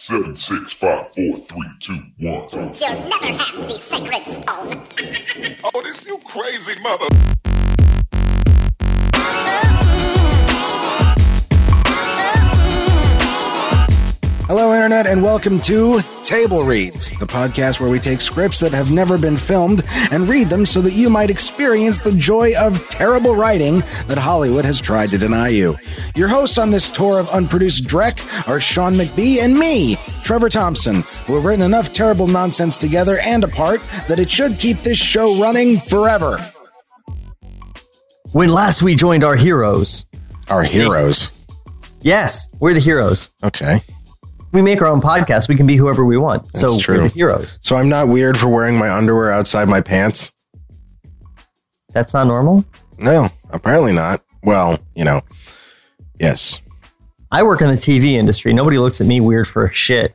Seven, six, five, four, three, two, one. You'll never have the sacred stone. Oh, this you crazy mother. Hello, Internet, and welcome to Table Reads, the podcast where we take scripts that have never been filmed and read them so that you might experience the joy of terrible writing that Hollywood has tried to deny you. Your hosts on this tour of unproduced dreck are Sean McBee and me, Trevor Thompson, who have written enough terrible nonsense together and apart that it should keep this show running forever. When last we joined our heroes. Our heroes. Yes, we're the heroes. Okay. We make our own podcast. We can be whoever we want. so true. we're the heroes. So I'm not weird for wearing my underwear outside my pants? That's not normal. No, apparently not. Well, you know, yes. I work in the TV industry. Nobody looks at me weird for shit.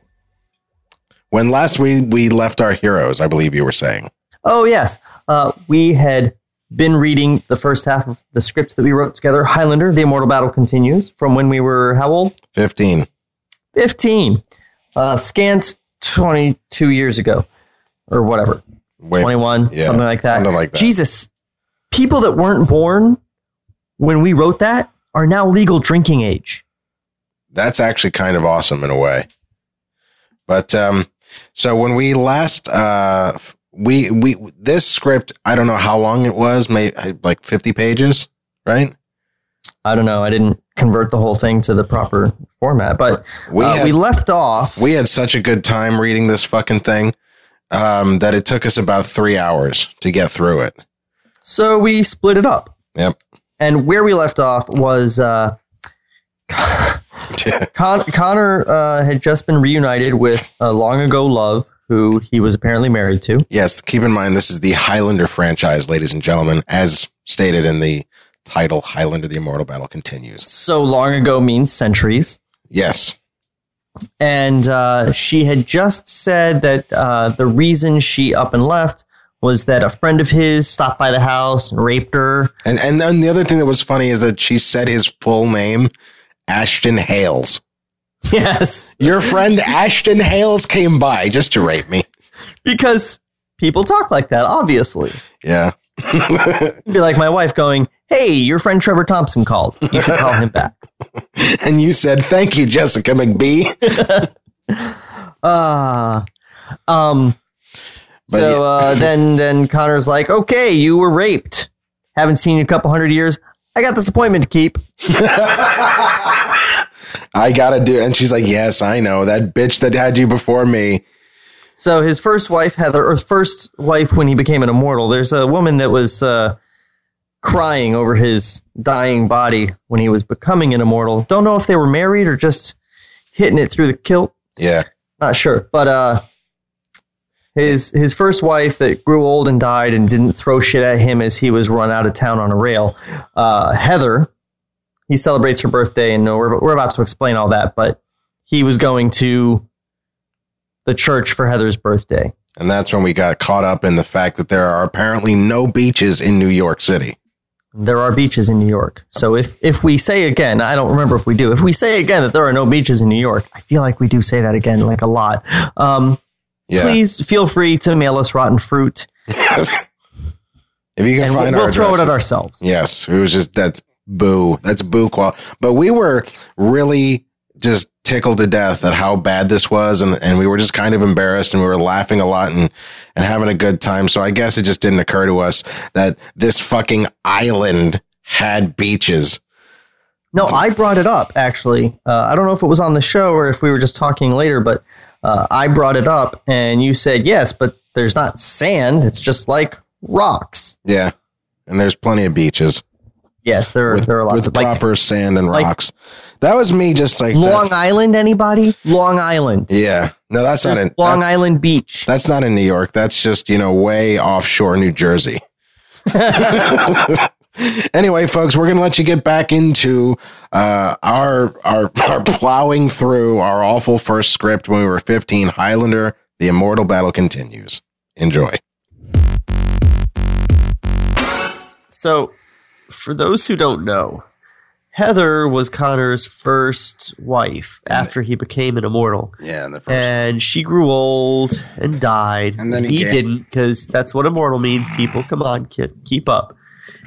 When last we we left our heroes, I believe you were saying. Oh yes, uh, we had been reading the first half of the scripts that we wrote together. Highlander: The Immortal Battle continues from when we were how old? 15. 15. Uh, scant 22 years ago, or whatever. Wait, 21, yeah, something like that. something like that. Jesus, people that weren't born when we wrote that are now legal drinking age. That's actually kind of awesome in a way. But um so when we last uh we we this script, I don't know how long it was, maybe like 50 pages, right? I don't know. I didn't convert the whole thing to the proper format, but We uh, had- we left off. We had such a good time reading this fucking thing um that it took us about 3 hours to get through it. so we split it up. Yep. And where we left off was uh, Con- Connor uh, had just been reunited with a long ago love who he was apparently married to. Yes, keep in mind this is the Highlander franchise, ladies and gentlemen, as stated in the title Highlander the Immortal Battle continues. So long ago means centuries. Yes. And uh, she had just said that uh, the reason she up and left was that a friend of his stopped by the house and raped her. And and then the other thing that was funny is that she said his full name, Ashton Hales. Yes. Your friend Ashton Hales came by just to rape me. Because people talk like that, obviously. Yeah. It'd be like my wife going, Hey, your friend Trevor Thompson called. You should call him back. and you said, Thank you, Jessica McBee. Ah. um. But so yeah. uh, then, then Connor's like, "Okay, you were raped. Haven't seen you a couple hundred years. I got this appointment to keep." I gotta do and she's like, Yes, I know. That bitch that had you before me. So his first wife, Heather, or first wife when he became an immortal. There's a woman that was uh, crying over his dying body when he was becoming an immortal. Don't know if they were married or just hitting it through the kilt. Yeah. Not sure, but uh, his his first wife that grew old and died and didn't throw shit at him as he was run out of town on a rail. Uh, Heather, he celebrates her birthday, and we're we're about to explain all that, but he was going to the church for Heather's birthday. And that's when we got caught up in the fact that there are apparently no beaches in New York City. There are beaches in New York. So if if we say again, I don't remember if we do. If we say again that there are no beaches in New York, I feel like we do say that again like a lot. Um, Yeah. Please feel free to mail us rotten fruit, Yes. if you can and we'll, find we'll throw it at ourselves. Yes, it was just that's boo. That's boo qual. But we were really just tickled to death at how bad this was, and and we were just kind of embarrassed, and we were laughing a lot and and having a good time. So I guess it just didn't occur to us that this fucking island had beaches. No, I brought it up actually. Uh, I don't know if it was on the show or if we were just talking later, but uh, I brought it up and you said yes, but there's not sand. It's just like rocks. Yeah, and there's plenty of beaches Yes, there are, with, there are lots with of like proper sand and like- rocks. that was me, just like Long that- Island. Anybody? Long Island. Yeah, no, that's There's not in Long that- Island Beach. That's not in New York. That's just, you know, way offshore New Jersey. anyway, folks, we're going to let you get back into uh, our, our our plowing through our awful first script when we were 15 Highlander, The Immortal Battle continues. Enjoy. So, for those who don't know, Heather was Connor's first wife after he became an immortal. Yeah, first. And she grew old and died. And then he he didn't because that's what immortal means. People, come on, kid, keep up.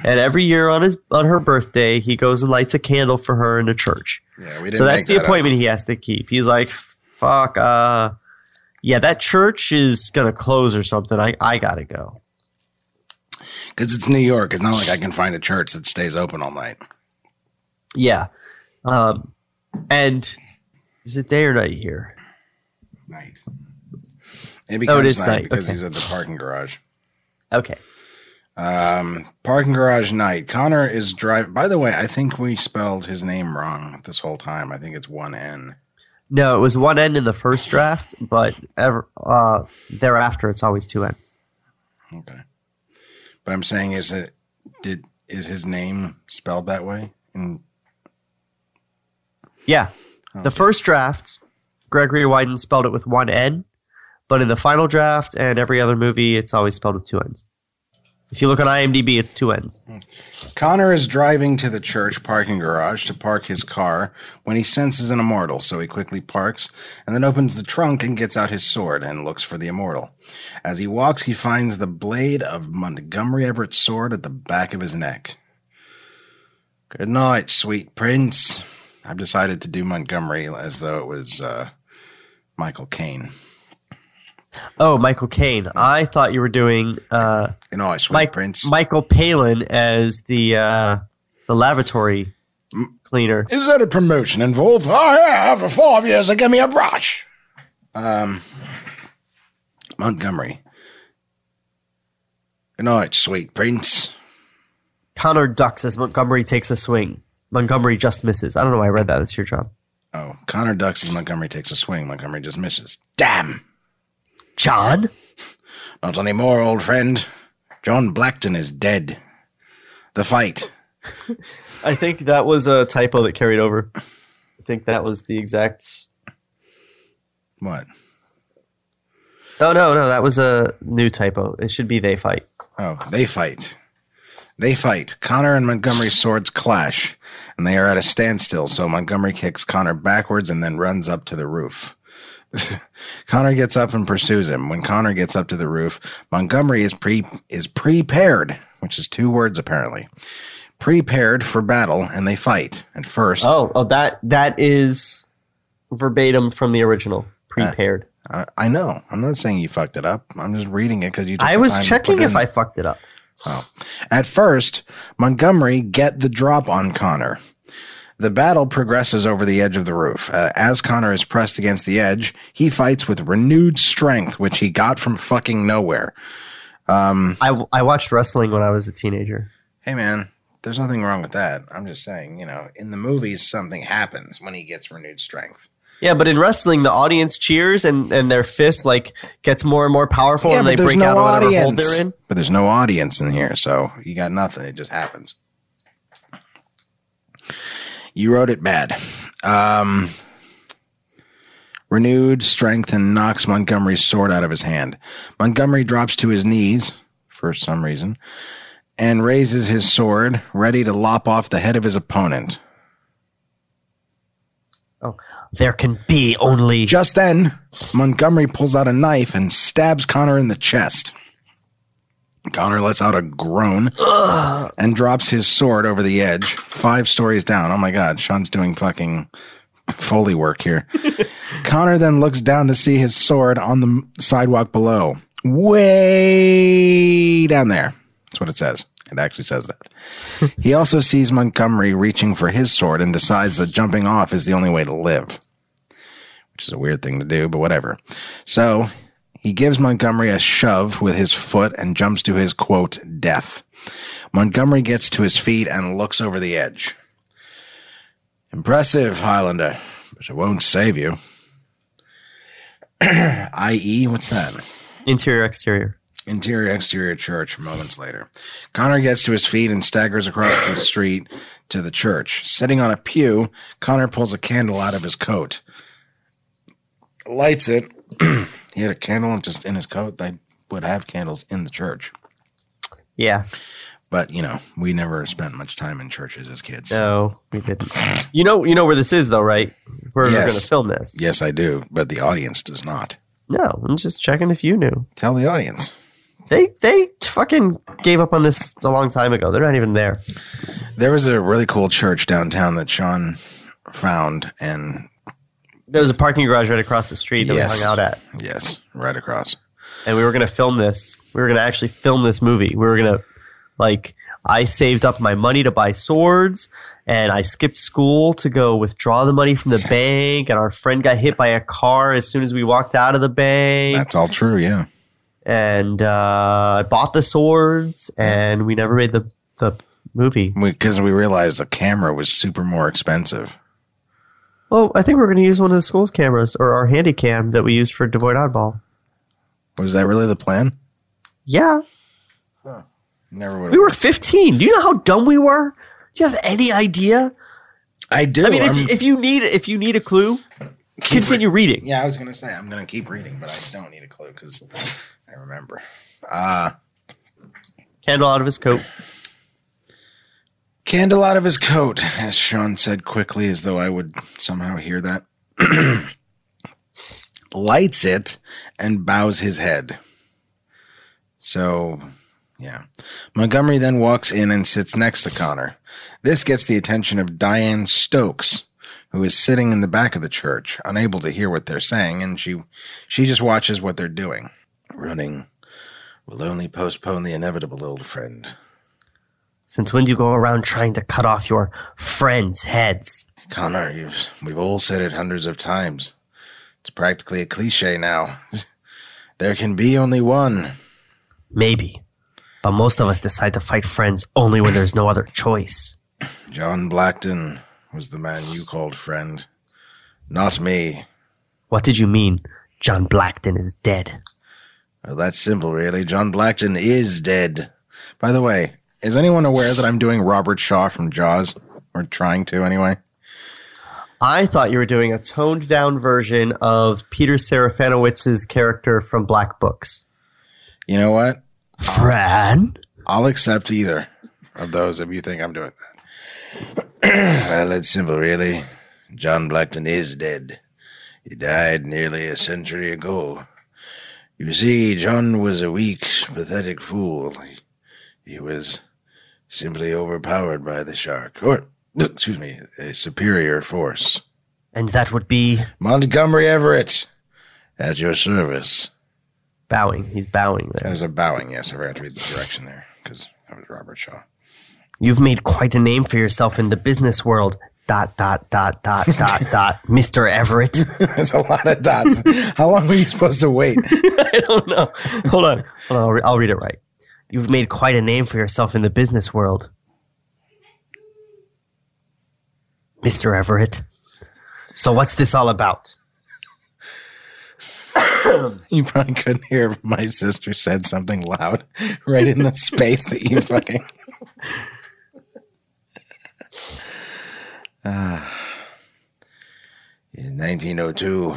And every year on his on her birthday, he goes and lights a candle for her in a church. yeah, we didn't So that's the that up. appointment he has to keep. He's like, fuck, uh, yeah, that church is gonna close or something. I I gotta go. Because it's New York. It's not like I can find a church that stays open all night. Yeah. Um, and is it day or night here? Night. It becomes Oh, is night, night, because okay. he's at the parking garage. Okay. Um, parking garage night. Connor is driving. By the way, I think we spelled his name wrong this whole time. I think it's one N. No, it was one end in the first draft, but ever uh, thereafter it's always two ends. Okay. But I'm saying, is it did is his name spelled that way? In, Yeah. The first draft, Gregory Widen spelled it with one N, but in the final draft and every other movie, it's always spelled with two N's. If you look on IMDb, it's two ends. Connor is driving to the church parking garage to park his car when he senses an immortal, so he quickly parks and then opens the trunk and gets out his sword and looks for the immortal. As he walks, he finds the blade of Montgomery Everett's sword at the back of his neck. Good night, sweet prince. I've decided to do Montgomery as though it was uh, Michael Caine. Oh, Michael Caine. I thought you were doing uh, Good night, sweet Mike, prince. Michael Palin as the uh, the lavatory cleaner. Is that a promotion involved? Oh, yeah, for five years, they give me a brush. Um, Montgomery. Good night, sweet prince. Connor ducks as Montgomery takes a swing. Montgomery just misses. I don't know why I read that. It's your job. Oh, Connor ducks as Montgomery takes a swing. Montgomery just misses. Damn! John? Not anymore, old friend. John Blackton is dead. The fight. I think that was a typo that carried over. I think that was the exact. What? Oh no, no, that was a new typo. It should be they fight. Oh, they fight. They fight. Connor and Montgomery's swords clash, and they are at a standstill, so Montgomery kicks Connor backwards and then runs up to the roof. Connor gets up and pursues him. When Connor gets up to the roof, Montgomery is pre is prepared, which is two words apparently. Prepared for battle, and they fight. At first, Oh, oh, that that is verbatim from the original. Uh, prepared. I, I know. I'm not saying you fucked it up. I'm just reading it because you. I was checking if. I fucked it up. Oh. At first, Montgomery get the drop on Connor. The battle progresses over the edge of the roof. Uh, as Connor is pressed against the edge, he fights with renewed strength, which he got from fucking nowhere. Um, I, I watched wrestling when I was a teenager. Hey, man, there's nothing wrong with that. I'm just saying, you know, in the movies, something happens when he gets renewed strength. Yeah, but in wrestling, the audience cheers and, and their fist like gets more and more powerful, and they break out of whatever hold they're in. But there's no audience in here, so you got nothing. It just happens. You wrote it bad. Um, renewed strength and knocks Montgomery's sword out of his hand. Montgomery drops to his knees for some reason and raises his sword, ready to lop off the head of his opponent. Oh, There can be only Just then, Montgomery pulls out a knife and stabs Connor in the chest. Connor lets out a groan and drops his sword over the edge, five stories down. Oh my God, Sean's doing fucking Foley work here. Connor then looks down to see his sword on the sidewalk below, way down there. That's what it says. It actually says that. he also sees Montgomery reaching for his sword and decides that jumping off is the only way to live which is a weird thing to do, but whatever. So he gives Montgomery a shove with his foot and jumps to his quote, death. Montgomery gets to his feet and looks over the edge. Impressive, Highlander, but it won't save you. I.e., what's that? interior exterior. Interior exterior church moments later. Connor gets to his feet and staggers across the street to the church. Sitting on a pew, Connor pulls a candle out of his coat. Lights it. he had a candle just in his coat. They would have candles in the church. Yeah, But you know, we never spent much time in churches as kids. No, we didn't. You know, you know where this is though, right? Where we're Yes. going to film this. Yes, I do, but the audience does not. No, I'm just checking if you knew. Tell the audience. They they fucking gave up on this a long time ago. They're not even there. There was a really cool church downtown that Sean found, and There was a parking garage right across the street that Yes. we hung out at, yes, right across. and we were going to film this. We were going to actually film this movie. We were going to like. I saved up my money to buy swords, and I skipped school to go withdraw the money from the bank. And our friend got hit by a car as soon as we walked out of the bank. That's all true. Yeah. and uh, I bought the swords, and we never made the the movie. Because we, realized the camera was super more expensive. Well, I think we're going to use one of the school's cameras or our handy cam that we used for Devoid Oddball. Was that really the plan? Yeah, Never would. we were 15. Do you know how dumb we were? Do you have any idea? I do. I mean, if, if you need if you need a clue, continue reading. yeah, I was gonna say I'm gonna keep reading, but I don't need a clue because I remember. Uh Candle out of his coat. Candle out of his coat, as Sean said quickly, as though I would somehow hear that. Lights it and bows his head. So, yeah. Montgomery then walks in and sits next to Connor. This gets the attention of Diane Stokes, who is sitting in the back of the church, unable to hear what they're saying, and she she just watches what they're doing. Running will only postpone the inevitable, old friend. Since when do you go around trying to cut off your friends' heads? Connor, you've we've all said it hundreds of times. It's practically a cliche now. There can be only one. Maybe. But most of us decide to fight friends only when there's no other choice. John Blackton was the man you called friend. Not me. What did you mean? John Blackton is dead. Well, that's simple, really. John Blackton is dead. By the way, is anyone aware that I'm doing Robert Shaw from Jaws? Or trying to, anyway? I thought you were doing a toned down version of Peter Serafinowicz's character from Black Books. You know what? Fran? I'll accept either of those if you think I'm doing that. well, it's simple, really. John Blackton is dead. He died nearly a century ago. You see, John was a weak, pathetic fool. He, he was simply overpowered by the shark, or, excuse me, a superior force. And that would be Montgomery Everett, at your service. bowing. He's bowing there. There's a bowing, yes. I forgot to read the direction there, because that was Robert Shaw. You've made quite a name for yourself in the business world. Dot, dot, dot, dot, dot, dot. Mr. Everett. There's a lot of dots. How long were you supposed to wait? I don't know. Hold on. Hold on. I'll, re- I'll read it right. You've made quite a name for yourself in the business world. Mr. Everett. So what's this all about? You probably couldn't hear if my sister said something loud right in the space that you fucking. Ah. in 1902,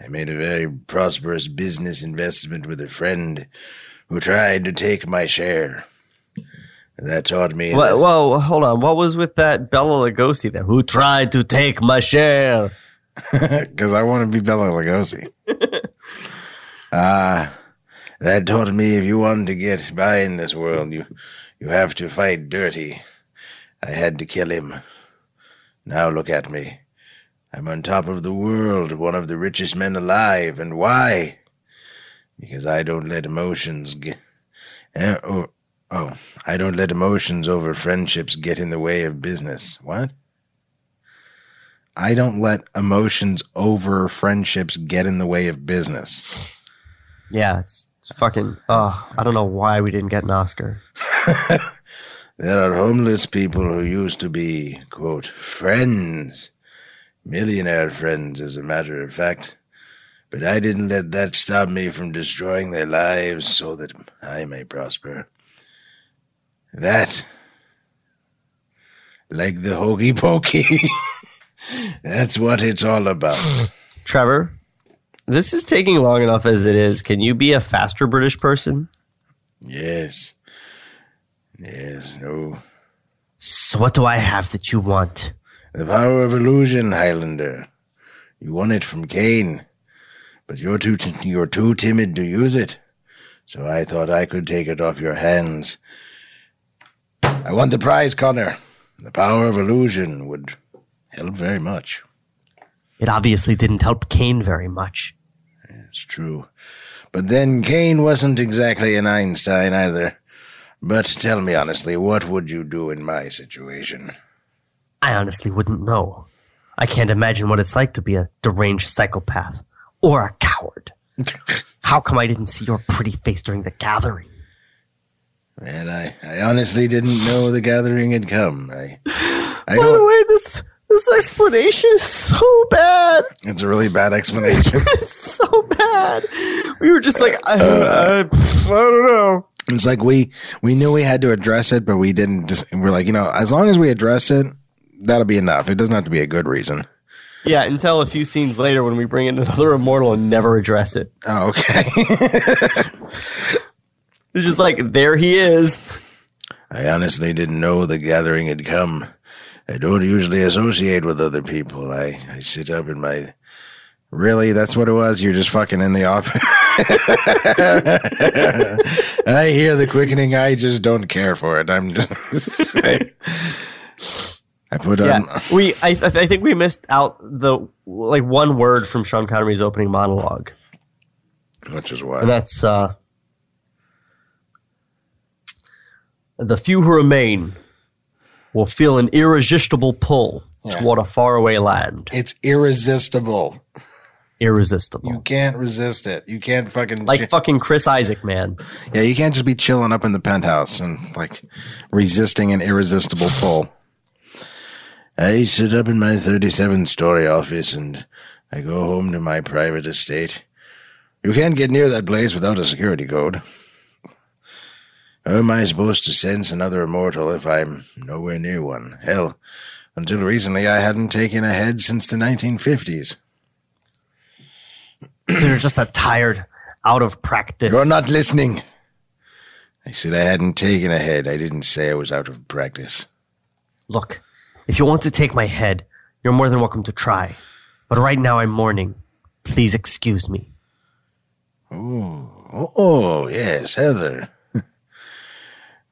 I made a very prosperous business investment with a friend who tried to take my share. And That taught me. Whoa, that- whoa, hold on. What was with that Bela Lugosi there? Who tried to take my share? because I want to be Bela Lugosi. Ah, that taught me if you want to get by in this world, you you have to fight dirty. I had to kill him. Now look at me. I'm on top of the world, one of the richest men alive, and why? Because I don't let emotions get. Eh, oh, oh, I don't let emotions over friendships get in the way of business. What? I don't let emotions over friendships get in the way of business. Yeah, it's, it's fucking. Oh, I don't know why we didn't get an Oscar. There are homeless people who used to be, quote, friends. Millionaire friends, as a matter of fact. But I didn't let that stop me from destroying their lives so that I may prosper. That, like the hokey pokey, that's what it's all about. Trevor, this is taking long enough as it is. Can you be a faster British person? Yes. Yes, no. So what do I have that you want? The power of illusion, Highlander. You won it from Kane, but you're too t- you're too timid to use it. So I thought I could take it off your hands. I want the prize, Connor. The power of illusion would help very much. It obviously didn't help Kane very much. It's true. But then Kane wasn't exactly an Einstein either. But tell me honestly, what would you do in my situation? I honestly wouldn't know. I can't imagine what it's like to be a deranged psychopath or a coward. How come I didn't see your pretty face during the gathering? Well, I, I honestly didn't know the gathering had come. I, I By the way, this this explanation is so bad. It's a really bad explanation. It's so bad. We were just like, I, I, I don't know. It's like we we knew we had to address it, but we didn't. Just, we're like, you know, as long as we address it, that'll be enough. It doesn't have to be a good reason. Yeah, until a few scenes later when we bring in another immortal and never address it. Oh, okay. It's just like, there he is. I honestly didn't know the gathering had come. I don't usually associate with other people. I, I sit up in my. Really? That's what it was? You're just fucking in the office? I hear the quickening. I just don't care for it. I'm just. I, I put Yeah, on. we. I, I think we missed out the like one word from Sean Connery's opening monologue. Which is And what? that's uh, the few who remain will feel an irresistible pull toward a faraway land. It's irresistible. Irresistible. You can't resist it. You can't fucking like chi- fucking Chris Isaak, man. yeah. You can't just be chilling up in the penthouse and like resisting an irresistible pull. I sit up in my 37 story office and I go home to my private estate. You can't get near that place without a security code. How am I supposed to sense another immortal if I'm nowhere near one? Hell, until recently I hadn't taken a head since the 1950s. So you're just a tired, out of practice. You're not listening. I said I hadn't taken a head. I didn't say I was out of practice. Look, if you want to take my head, you're more than welcome to try. But right now I'm mourning. Please excuse me. Oh, oh yes, Heather.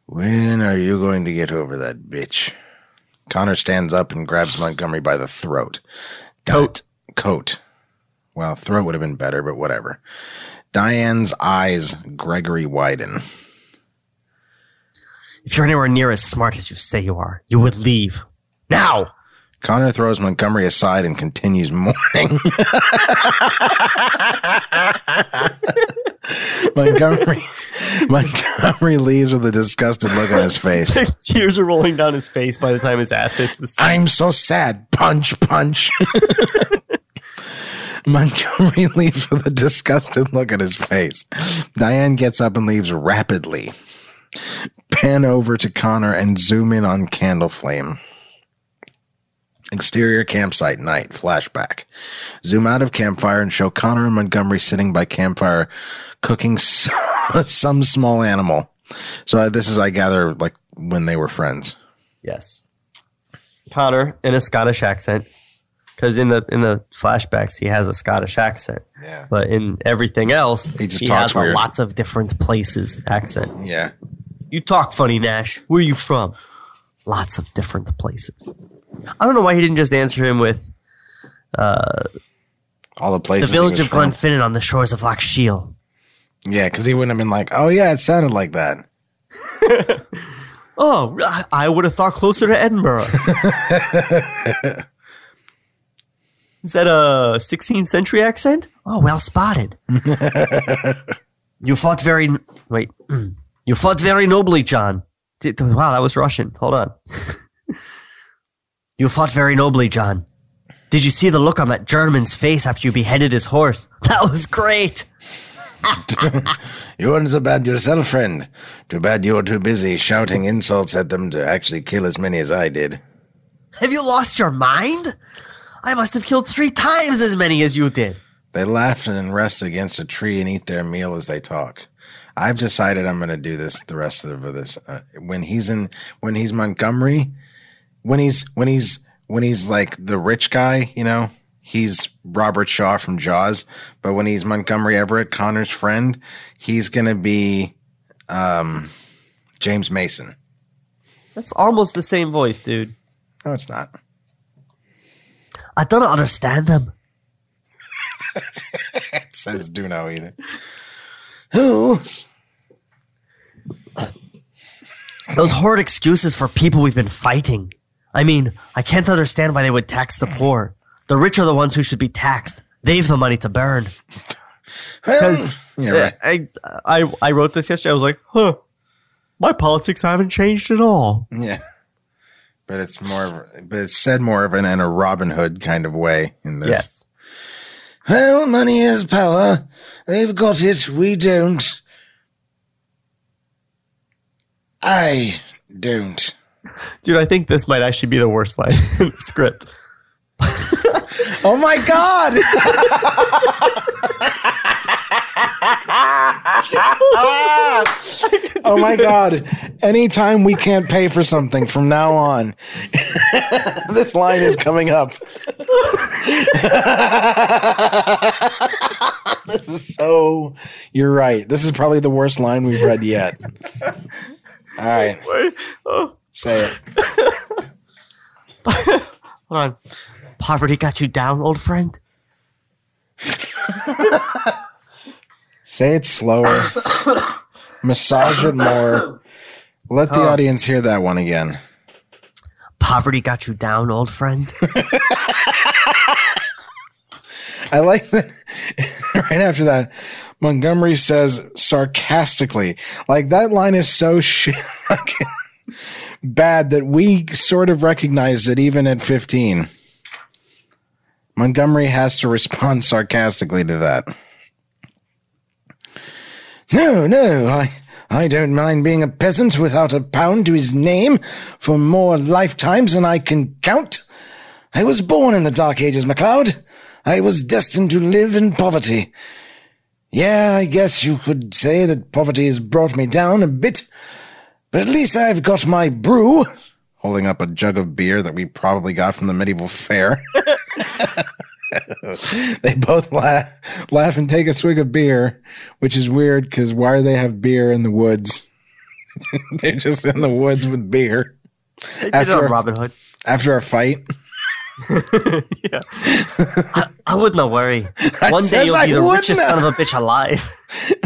when are you going to get over that bitch? Connor stands up and grabs Montgomery by the throat. Coat. Coat. Well, throat would have been better, but whatever. Diane's eyes, Gregory widen. If you're anywhere near as smart as you say you are, you would leave. Now! Connor throws Montgomery aside and continues mourning. Montgomery Montgomery leaves with a disgusted look on his face. Tears are rolling down his face by the time his ass hits the sand. I'm so sad. Punch, punch. Montgomery leaves with a disgusted look at his face. Diane gets up and leaves rapidly. Pan over to Connor and zoom in on Candle Flame. Exterior campsite night flashback. Zoom out of campfire and show Connor and Montgomery sitting by campfire cooking some small animal. So uh, this is, I gather, like when they were friends. Yes. Connor in a Scottish accent. Because in the in the flashbacks he has a Scottish accent. Yeah. But in everything else, He just he talks has a lots of different places accent. Yeah. You talk funny, Nash. Where are you from? Lots of different places. I don't know why he didn't just answer him with uh, All the the places. he village of from. Glenfinnan on the shores of Loch Shiel. Yeah, because he wouldn't have been like, oh, yeah, it sounded like that. Oh, I- I would have thought closer to Edinburgh. Is that a 16th century accent? Oh, well spotted. you fought very. Wait. You fought very nobly, John. Wow, that was Russian. Hold on. You fought very nobly, John. Did you see the look on that German's face after you beheaded his horse? That was great. You weren't so bad yourself, friend. Too bad you were too busy shouting insults at them to actually kill as many as I did. Have you lost your mind? I must have killed three times as many as you did. They laugh and rest against a tree and eat their meal as they talk. I've decided I'm going to do this the rest of this. Uh, when he's in, when he's Montgomery, when he's when he's when he's like the rich guy, you know, he's Robert Shaw from Jaws. But when he's Montgomery Everett, Connor's friend, he's going to be um, James Mason. That's almost the same voice, dude. No, it's not. I don't understand them. It says do know either. Who? Those horrid excuses for people we've been fighting. I mean, I can't understand why they would tax the poor. The rich are the ones who should be taxed. They've the money to burn. Because yeah, right. I, I, I wrote this yesterday. I was like, huh, my politics haven't changed at all. Yeah. But it's more of, but it's said more of an in a Robin Hood kind of way in this. Yes. Well, money is power. They've got it. We don't. I don't. Dude, I think this might actually be the worst line in the script. Oh my God! oh my God. Anytime we can't pay for something from now on, this line is coming up. this is so. You're right. This is probably the worst line we've read yet. All right. Say it. Hold on. Poverty got you down, old friend? Say it slower. Massage it more. Let the audience hear that one again. Poverty got you down, old friend? I like that. right after that, Montgomery says sarcastically, like that line is so shit bad that we sort of recognize it even at 15. Montgomery has to respond sarcastically to that. No, no, I, I don't mind being a peasant without a pound to his name for more lifetimes than I can count. I was born in the Dark Ages, MacLeod. I was destined to live in poverty. Yeah, I guess you could say that poverty has brought me down a bit, but at least I've got my brew. Holding up a jug of beer that we probably got from the medieval fair. they both laugh, laugh and take a swig of beer, which is weird because why do they have beer in the woods? They're just in the woods with beer They did it After- Robin Hood. after a fight. I, I would not worry. One day you'll I be the richest not. son of a bitch alive.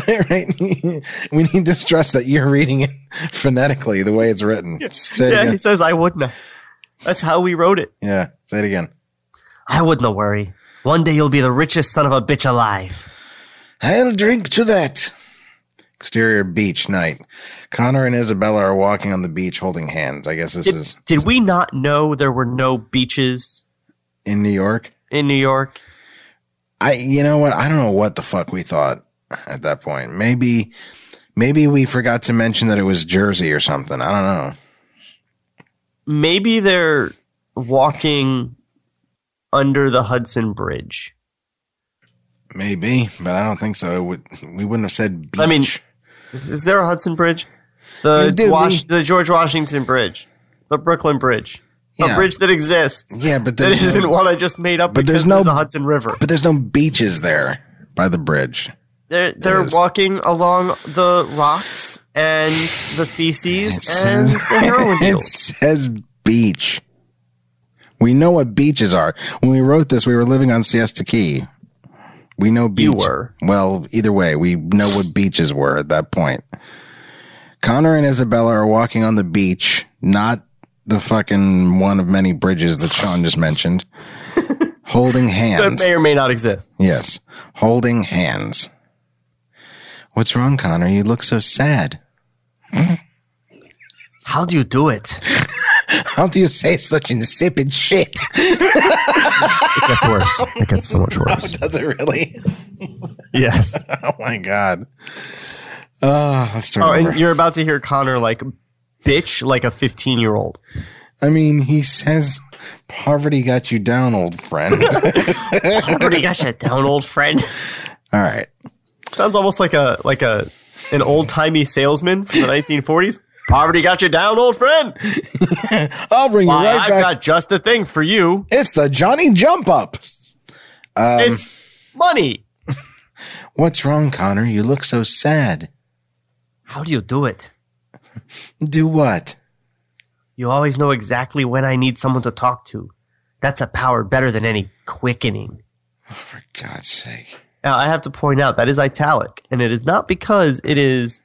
right? we need to stress that you're reading it phonetically the way it's written. Say it yeah, again. he says I would not. That's how we wrote it. Yeah, say it again. I would not worry. One day you'll be the richest son of a bitch alive. I'll drink to that. Exterior beach night. Connor and Isabella are walking on the beach holding hands. I guess this Did, is did we not know there were no beaches in New York. in New York? I, you know what? I don't know what the fuck we thought at that point. Maybe, maybe we forgot to mention that it was Jersey or something. I don't know. Maybe they're walking under the Hudson Bridge. Maybe, but I don't think so. It would, we wouldn't have said beach. I mean, Is, is there a Hudson Bridge? The dude, Wash, we- the George Washington Bridge, the Brooklyn Bridge, Yeah. a bridge that exists. yeah, but that isn't no, one I just made up But because there's no- there's a Hudson River. but there's no beaches there by the bridge. They're they're walking along the rocks and the feces and says- the heroin it deals. says beach. We know what beaches are. When we wrote this, we were living on Siesta Key. We know beach. You were. Well, either way, we know what beaches were at that point. Connor and Isabella are walking on the beach, not the fucking one of many bridges that Sean just mentioned. holding hands. That may or may not exist. Yes, holding hands. What's wrong, Connor? You look so sad. How do you do it? How do you say such insipid shit? It gets worse. It gets so much worse. Does it really? yes. Oh my god. Ah, oh, let's start Oh, over. and you're about to hear Connor like bitch like a 15 year old. I mean, he says poverty got you down, old friend. Poverty got you down, old friend. All right. Sounds almost like a like a an old timey salesman from the 1940s. Poverty got you down, old friend. I'll bring you Why, right I've back. got just the thing for you. it's the Johnny Jump Up. Um, it's money. What's wrong, Connor? You look so sad. How do you do it? Do what? You always know exactly when I need someone to talk to. That's a power better than any quickening. For God's sake. Now, I have to point out that is italic, and it is not because it is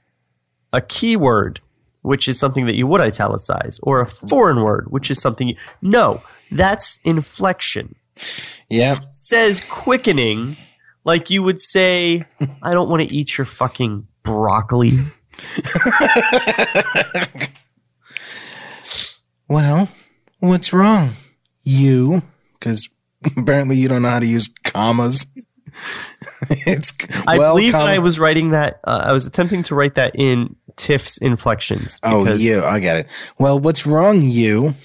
a keyword, which is something that you would italicize, or a foreign word, which is something. You, no, that's inflection. Yeah. says quickening, like you would say, I don't want to eat your fucking broccoli. Well, what's wrong? You? Because apparently you don't know how to use commas. it's I well, believe that I was writing that, uh, I was attempting to write that in Tiff's inflections. Oh, you. I get it. Well, what's wrong, you?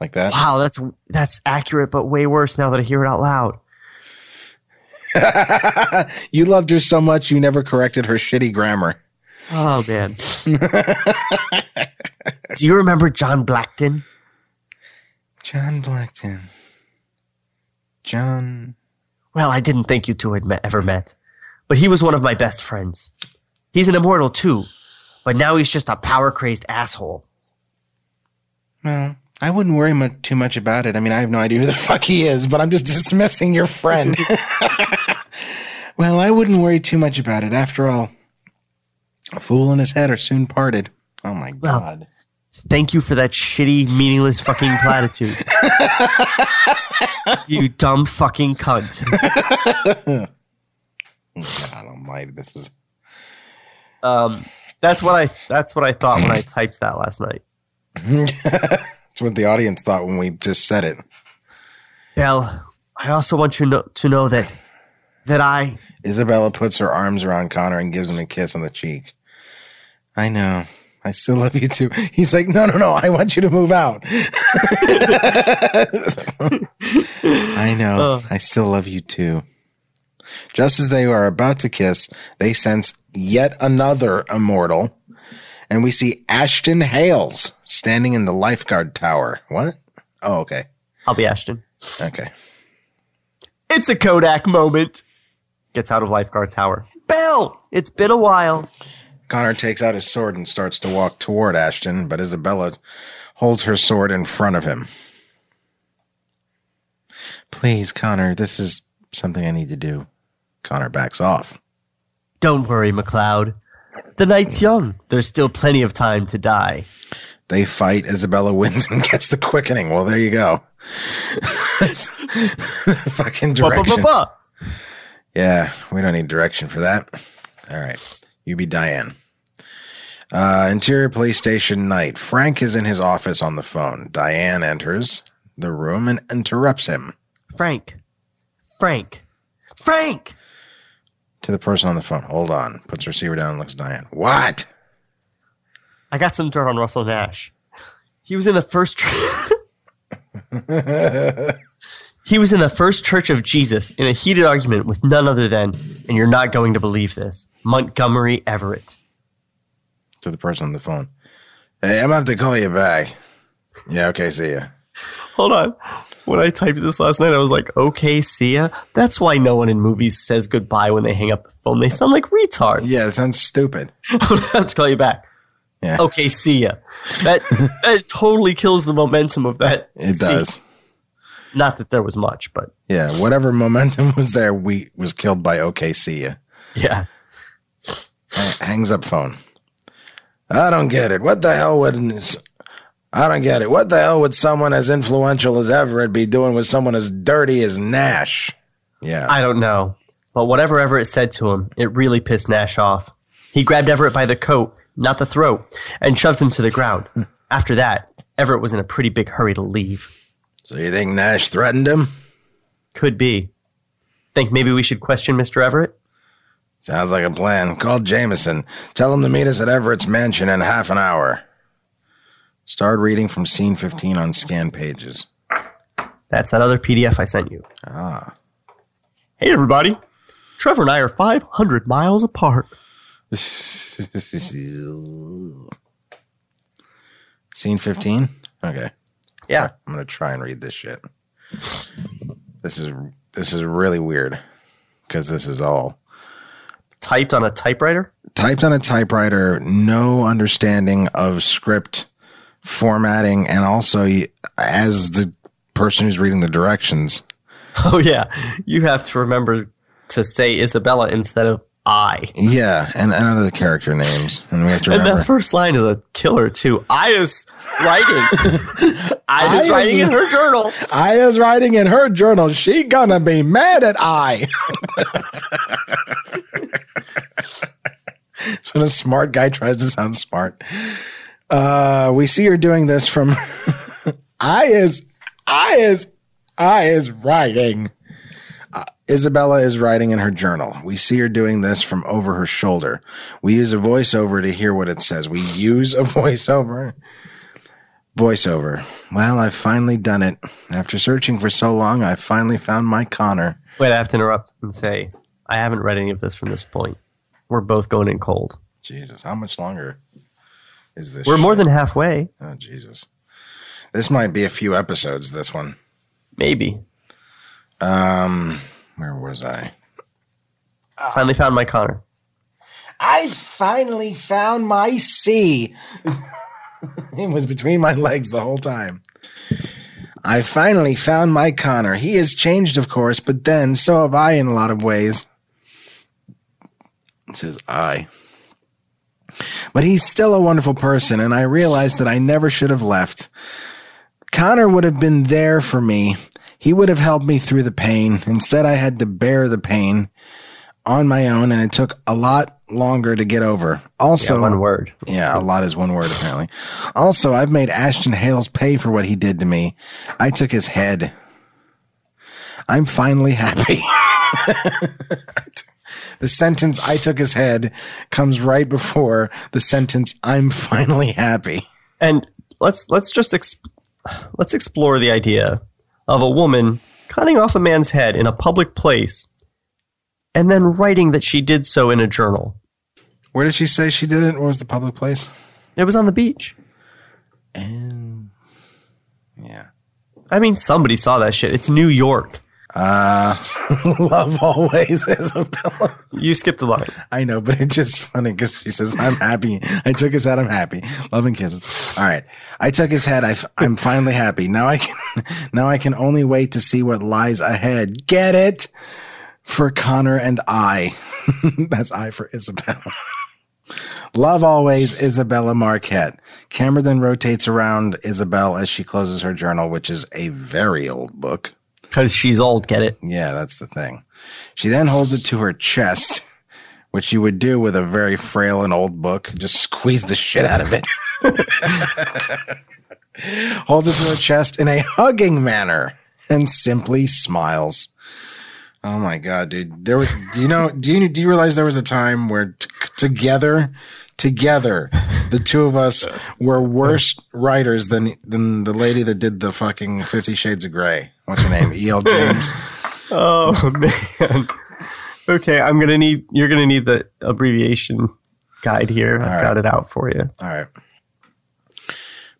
Like that. Wow, that's that's accurate, but way worse now that I hear it out loud. you loved her so much you never corrected her shitty grammar. Oh man. Do you remember John Blackton? John Blackton. John. Well, I didn't think you two had met, ever met, but he was one of my best friends. He's an immortal too, but now he's just a power crazed asshole. Well, I wouldn't worry much, too much about it. I mean, I have no idea who the fuck he is, but I'm just dismissing your friend. well, I wouldn't worry too much about it. After all, a fool and his head are soon parted. Oh my Well- god. Thank you for that shitty, meaningless fucking platitude. you dumb fucking cunt. Oh, god almighty, this is. Um, that's what I. That's what I thought when I typed that last night. That's what the audience thought when we just said it. Belle, I also want you know, to know that that I. Isabella puts her arms around Connor and gives him a kiss on the cheek. I know. I still love you too. He's like, no, no, no. I want you to move out. I know. I still love you too. Just as they are about to kiss, they sense yet another immortal, and we see Ashton Hales standing in the lifeguard tower. What? Oh, okay. I'll be Ashton. Okay. It's a Kodak moment. Gets out of lifeguard tower. Bell, it's been a while. Connor takes out his sword and starts to walk toward Ashton, but Isabella holds her sword in front of him. Please, Connor, this is something I need to do. Connor backs off. Don't worry, MacLeod. The night's young. There's still plenty of time to die. They fight. Isabella wins and gets the quickening. Well, there you go. Fucking direction. ba. Yeah, we don't need direction for that. All right. You be Diane. Uh, interior police station night. Frank is in his office on the phone. Diane enters the room and interrupts him. Frank. Frank. Frank! To the person on the phone. Hold on. Puts receiver down and looks at Diane. What? I got some dirt on Russell Nash. He was in the first. He was in the first Church of Jesus in a heated argument with none other than, and you're not going to believe this, Montgomery Everett. To the person on the phone. Hey, I'm gonna have to call you back. Yeah, okay, see ya. Hold on. When I typed this last night, I was like, okay, see ya. That's why no one in movies says goodbye when they hang up the phone. They sound like retards. Yeah, that sounds stupid. Let's call you back. Yeah. Okay, see ya. That that totally kills the momentum of that. It scene. does. Not that there was much, but Yeah, whatever momentum was there, we was killed by okay, see ya. yeah. Ha- Hangs up phone. I don't get it. What the hell would I don't get it. What the hell would someone as influential as Everett be doing with someone as dirty as Nash? Yeah. I don't know. But whatever Everett said to him, it really pissed Nash off. He grabbed Everett by the coat, not the throat, and shoved him to the ground. After that, Everett was in a pretty big hurry to leave. so you think Nash threatened him? Could be. Think maybe we should question Mr. Everett? Sounds like a plan. Call Jameson. Tell him to meet us at Everett's mansion in half an hour. Start reading from scene 15 on scan pages. That's that other PDF I sent you. Ah. Hey, everybody. Trevor and I are 500 miles apart. Scene 15? Okay. Yeah. I'm going to try and read this shit. This is this is really weird cuz this is all Typed on a typewriter? typed on a typewriter, no understanding of script formatting and also as the person who's reading the directions. Oh, yeah. You have to remember to say Isabella instead of I. Yeah, and, and other character names. And we have to And that first line is a killer, too. I is writing. I is I writing is- in her journal. I is writing in her journal, she gonna be mad at I. it's when a smart guy tries to sound smart. Uh, we see her doing this from I is I is I is writing. Uh, Isabella is writing in her journal. We see her doing this from over her shoulder. We use a voiceover to hear what it says. We use a voiceover. Voiceover. Well, I've finally done it. After searching for so long, I finally found my Connor. Wait, I have to interrupt and say, I haven't read any of this from this point. We're both going in cold. Jesus, how much longer is this? We're more than halfway. Oh, Jesus. This might be a few episodes, this one. Maybe. Um, where was I? Finally found my Connor. I finally found my C. it was between my legs the whole time. I finally found my Connor. He has changed, of course, but then so have I in a lot of ways. It says I. But he's still a wonderful person, and I realized that I never should have left. Connor would have been there for me. He would have helped me through the pain. Instead, I had to bear the pain on my own, and it took a lot longer to get over. Also, Yeah, one word. yeah, a lot is one word apparently. Also, I've made Ashton Hales pay for what he did to me. I took his head. I'm finally happy. the sentence I took his head comes right before the sentence I'm finally happy. And let's let's just exp- let's explore the idea of a woman cutting off a man's head in a public place and then writing that she did so in a journal. Where did she say she did it? What was the public place? It was on the beach. And yeah. I mean, somebody saw that shit. It's New York. Uh, love always, is Isabella. You skipped a line. I know, but it's just funny because she says, I'm happy. I took his head. I'm happy. Love and kisses. All right. I took his head. I, am finally happy. Now I can, now I can only wait to see what lies ahead. Get it? For Connor and I. That's I for Isabella. Love always, Isabella Marquette. Camera then rotates around Isabel as she closes her journal, which is a very old book. Because she's old, get it? Yeah, that's the thing. She then holds it to her chest, which you would do with a very frail and old book. Just squeeze the shit out of it. holds it to her chest in a hugging manner and simply smiles. Oh my god, dude! There was. Do you know? Do you do you realize there was a time where t- together, together, the two of us were worse writers than than the lady that did the fucking Fifty Shades of Grey. What's her name? E. L. James. Oh, man. Okay, I'm going to need, you're going to need the abbreviation guide here. I've right. got it out for you. All right.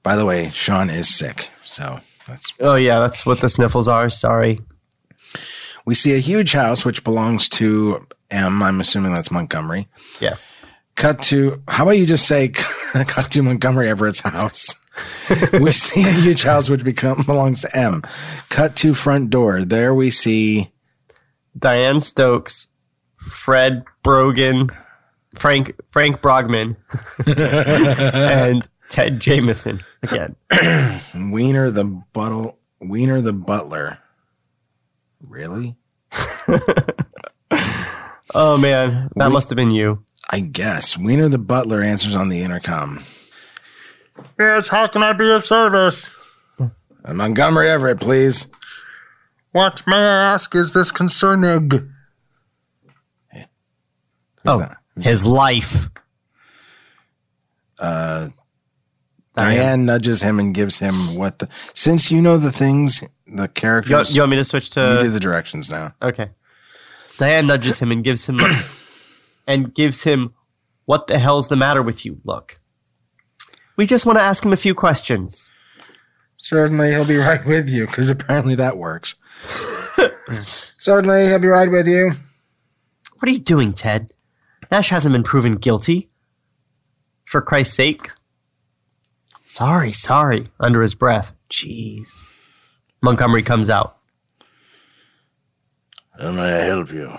By the way, Sean is sick, so that's. Oh, yeah, that's what the sniffles are. Sorry. We see a huge house which belongs to M. I'm assuming that's Montgomery. Yes. Cut to. How about you just say cut to Montgomery Everett's house? we see a huge house which become belongs to M. Cut to front door. There we see Diane Stokes, Fred Brogan, Frank Frank Brogman, and Ted Jameson again. Wiener the buttle. Wiener the butler. Really? Oh man, that must have been you. I guess Wiener the butler answers on the intercom. Yes, how can I be of service? Uh, Montgomery Everett, please. What may I ask is this concerning? Who's Oh, that? his life. Uh, Diane nudges him and gives him what the. Since you know the things, the You, characters, you want me to switch to? you do to? the directions now. Okay. Diane nudges him and gives him and gives him What the hell's the matter with you? Look. We just want to ask him a few questions. Certainly, he'll be right with you, because apparently that works. Certainly, he'll be right with you. What are you doing, Ted? Nash hasn't been proven guilty. For Christ's sake. Sorry, sorry, under his breath. Jeez. Montgomery comes out. How may I help you?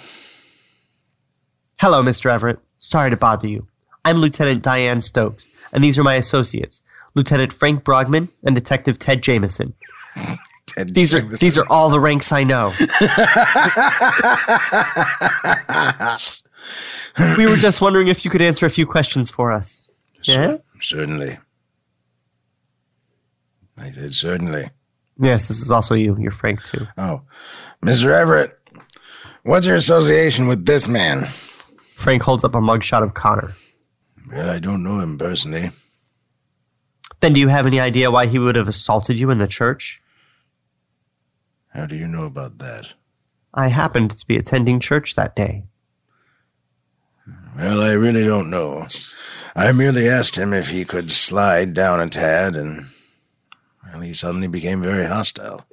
Hello, Mr. Everett. Sorry to bother you. I'm Lieutenant Diane Stokes, and these are my associates, Lieutenant Frank Brogman and Detective Ted Jameson. Ted These are these are all the ranks I know. we were just wondering if you could answer a few questions for us. Yeah? Certainly. I said certainly. Yes, this is also you. You're Frank too. Oh, Mr. Everett, what's your association with this man? Frank holds up a mugshot of Connor. Well, I don't know him personally. Then do you have any idea why he would have assaulted you in the church? How do you know about that? I happened to be attending church that day. Well, I really don't know. I merely asked him if he could slide down a tad, and well, he suddenly became very hostile.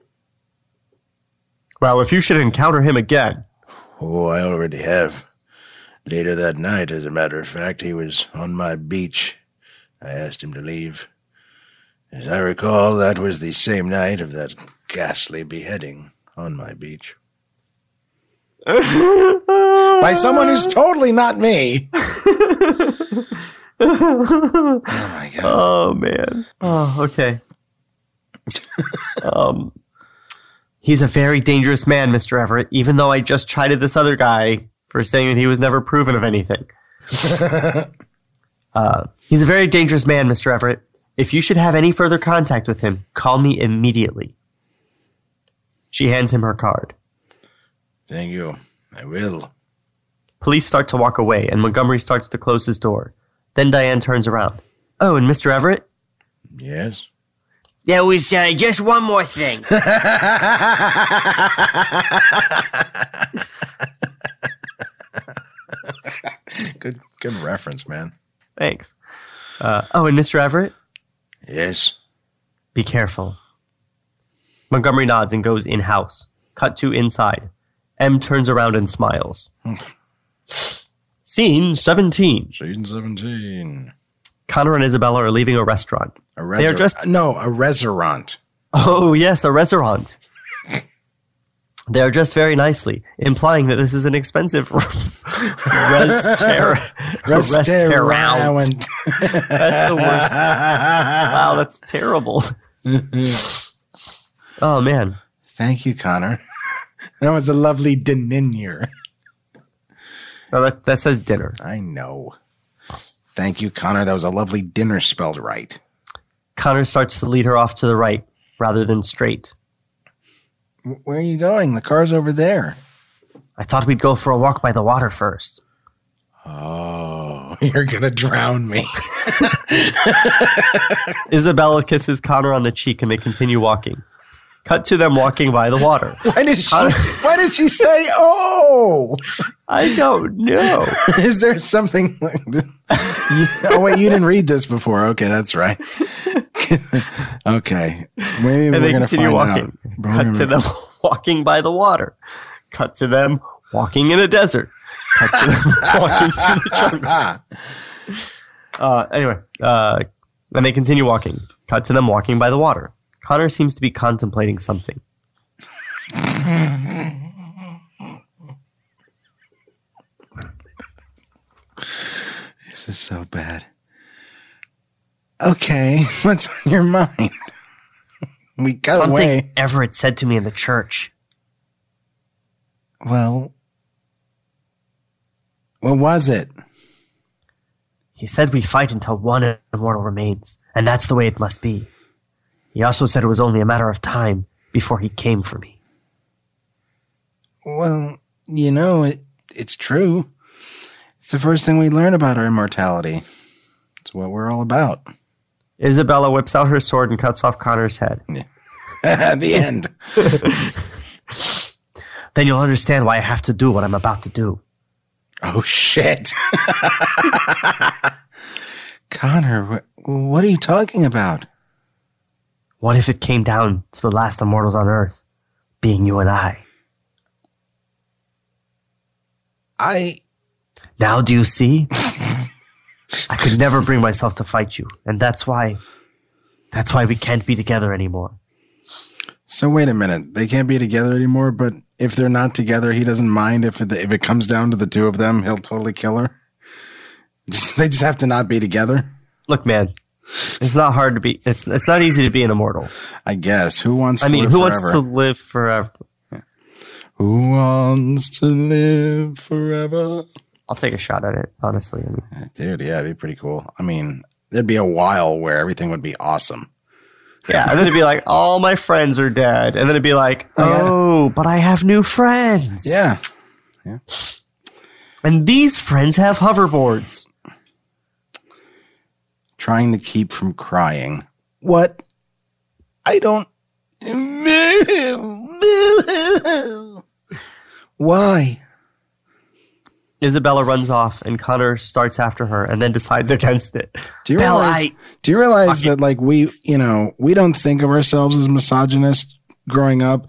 Well, if you should encounter him again, Oh, I already have. Later that night, as a matter of fact, he was on my beach. I asked him to leave. As I recall, that was the same night of that ghastly beheading on my beach. By someone who's totally not me. oh my god. Oh man. Oh, okay. um He's a very dangerous man, Mr. Everett, even though I just chided this other guy for saying that he was never proven of anything. uh, he's a very dangerous man, Mr. Everett. If you should have any further contact with him, call me immediately. She hands him her card. Thank you. I will. Police start to walk away, and Montgomery starts to close his door. Then Diane turns around. Oh, and Mr. Everett? Yes? There was uh, just one more thing. Good good reference, man. Thanks. Uh, oh, and Mr. Everett? Yes? Be careful. Montgomery nods and goes in house. Cut to inside. M turns around and smiles. Scene 17. Scene 17. Connor and Isabella are leaving a restaurant. A They are dressed- No, a restaurant. Oh, yes, a restaurant. They are dressed very nicely, implying that this is an expensive restaurant. Restaurant. That's the worst. Wow, that's terrible. oh, man. Thank you, Connor. That was a lovely dinner. No, oh, that, that says dinner. I know. Thank you, Connor. That was a lovely dinner spelled right. Connor starts to lead her off to the right rather than straight. Where are you going? The car's over there. I thought we'd go for a walk by the water first. Oh, you're gonna drown me. Isabella kisses Connor on the cheek and they continue walking. Cut to them walking by the water. Why did she? Why did she say "oh"? I don't know. Is there something? Like oh wait, you didn't read this before. Okay, that's right. okay, maybe And we're they gonna continue find walking. out. Cut to them walking by the water. Cut to them walking in a desert. Cut to them walking through the jungle. Uh, anyway, uh, and they continue walking. Cut to them walking by the water. Connor seems to be contemplating something. This is so bad. Okay, what's on your mind? We got something away. Everett said to me in the church. Well, what was it? He said we fight until one immortal remains, and that's the way it must be. He also said it was only a matter of time before he came for me. Well, you know, it, it's true. It's the first thing we learn about our immortality. It's what we're all about. Isabella whips out her sword and cuts off Connor's head. The end. Then you'll understand why I have to do what I'm about to do. Oh shit. Connor, what, what are you talking about? What if it came down to the last immortals on Earth, being you and I? I Now do you see? I could never bring myself to fight you, and that's why that's why we can't be together anymore. So wait a minute. They can't be together anymore, but if they're not together, he doesn't mind if it, if it comes down to the two of them, he'll totally kill her. Just, they just have to not be together. Look, man, it's not hard to be it's it's not easy to be an immortal. I guess. Who wants? I to mean, live who forever? wants to live forever? Who wants to live forever? I'll take a shot at it, honestly. Dude, yeah, it'd be pretty cool. I mean, there'd be a while where everything would be awesome. Yeah, and then it'd be like, all my friends are dead, and then it'd be like, Oh, yeah. oh, but I have new friends. Yeah, Yeah. and these friends have hoverboards. Trying to keep from crying. What? I don't. Why? Isabella runs off, and Connor starts after her, and then decides against it. Do you Belle, realize? I- do you realize that like we, you know, we don't think of ourselves as misogynists growing up,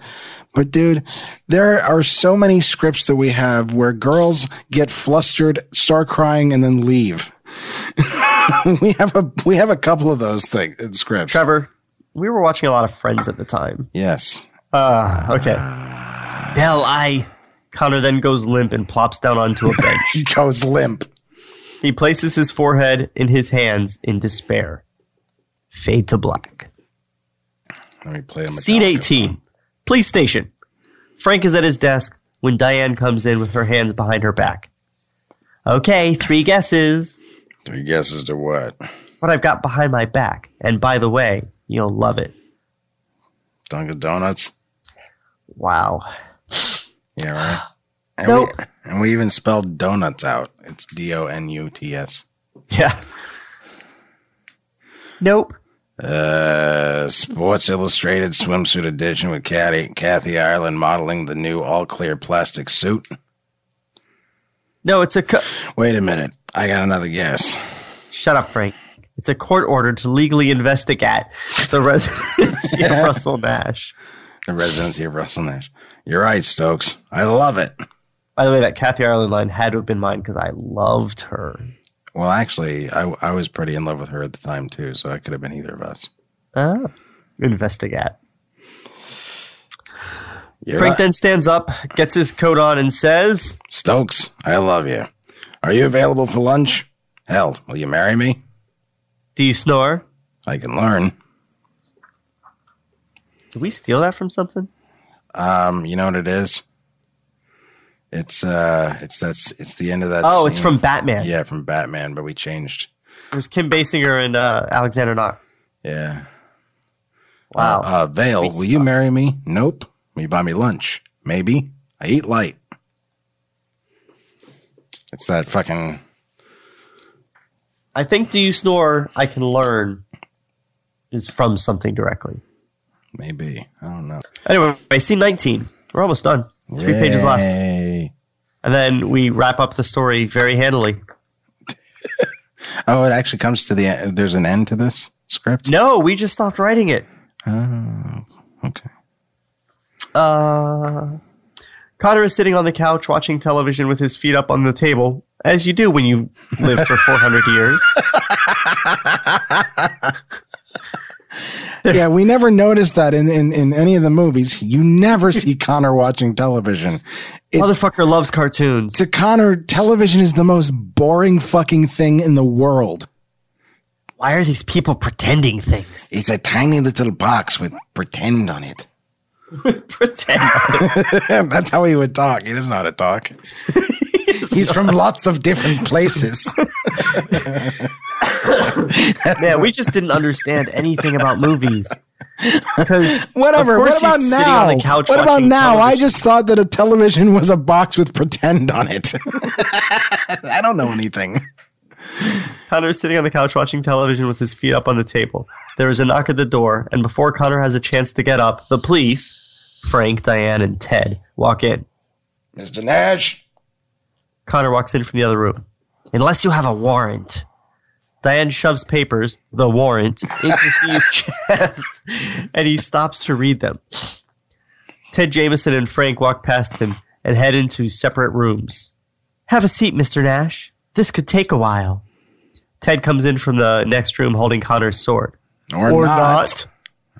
but dude, there are so many scripts that we have where girls get flustered, start crying, and then leave. we have a we have a couple of those things in scripts. Trevor, we were watching a lot of Friends at the time. Yes. Uh, okay. Belle, I. Connor then goes limp and plops down onto a bench. He goes limp. he places his forehead in his hands in despair. Fade to black. Let me play him. Scene 18. Police station. Frank is at his desk when Diane comes in with her hands behind her back. Okay, three guesses. Three guesses to what? What I've got behind my back. And by the way, you'll love it. Dunkin' Donuts. Wow. Yeah, right. And Nope. We, and we even spelled donuts out. It's D O N U T S. Yeah. Nope. Uh, Sports Illustrated swimsuit edition with Kathy, Kathy Ireland modeling the new all clear plastic suit. No, it's a. Co- Wait a minute. I got another guess. Shut up, Frank. It's a court order to legally investigate the residency of Russell Nash. The residency of Russell Nash. You're right, Stokes. I love it. By the way, that Kathy Ireland line had to have been mine because I loved her. Well, actually, I, I was pretty in love with her at the time, too, so it could have been either of us. Oh. Investigate. You're Frank right. then stands up, gets his coat on, and says, Stokes, I love you. Are you available for lunch? Hell, will you marry me? Do you snore? I can learn. Did we steal that from something? Um, you know what it is? It's uh, it's that's it's the end of that. Oh, it's from Batman. yeah, from Batman, but we changed. It was Kim Basinger and uh, Alexander Knox. Yeah. Wow. Uh, Vale, will you marry me? Nope. Will you buy me lunch? Maybe. I eat light. It's that fucking. I think Do You Snore, I Can Learn is from something directly. Maybe. I don't know. Anyway, I see 19. We're almost done. Three pages left. And then we wrap up the story very handily. Oh, it actually comes to the end. There's an end to this script? No, we just stopped writing it. Oh, okay. Uh, Connor is sitting on the couch watching television with his feet up on the table, as you do when you live for 400 years. Yeah, we never noticed that in, in, in any of the movies. You never see Connor watching television. It- Motherfucker loves cartoons. to Connor, television is the most boring fucking thing in the world. Why are these people pretending things? It's a tiny little box with pretend on it. Pretend. That's how he would talk. He doesn't know how to talk. He's from lots of different places. Man, we just didn't understand anything about movies. Because Whatever. What about now? on the couch what about watching now? I just thought that a television was a box with pretend on it. I don't know anything. Connor is sitting on the couch watching television with his feet up on the table. There is a knock at the door, and before Connor has a chance to get up, the police, Frank, Diane, and Ted, walk in. Mr. Nash, Connor walks in from the other room. Unless you have a warrant. Diane shoves papers, the warrant, into C's chest, and he stops to read them. Ted Jameson and Frank walk past him and head into separate rooms. Have a seat, Mr. Nash. This could take a while. Ted comes in from the next room holding Connor's sword. Or, Or not.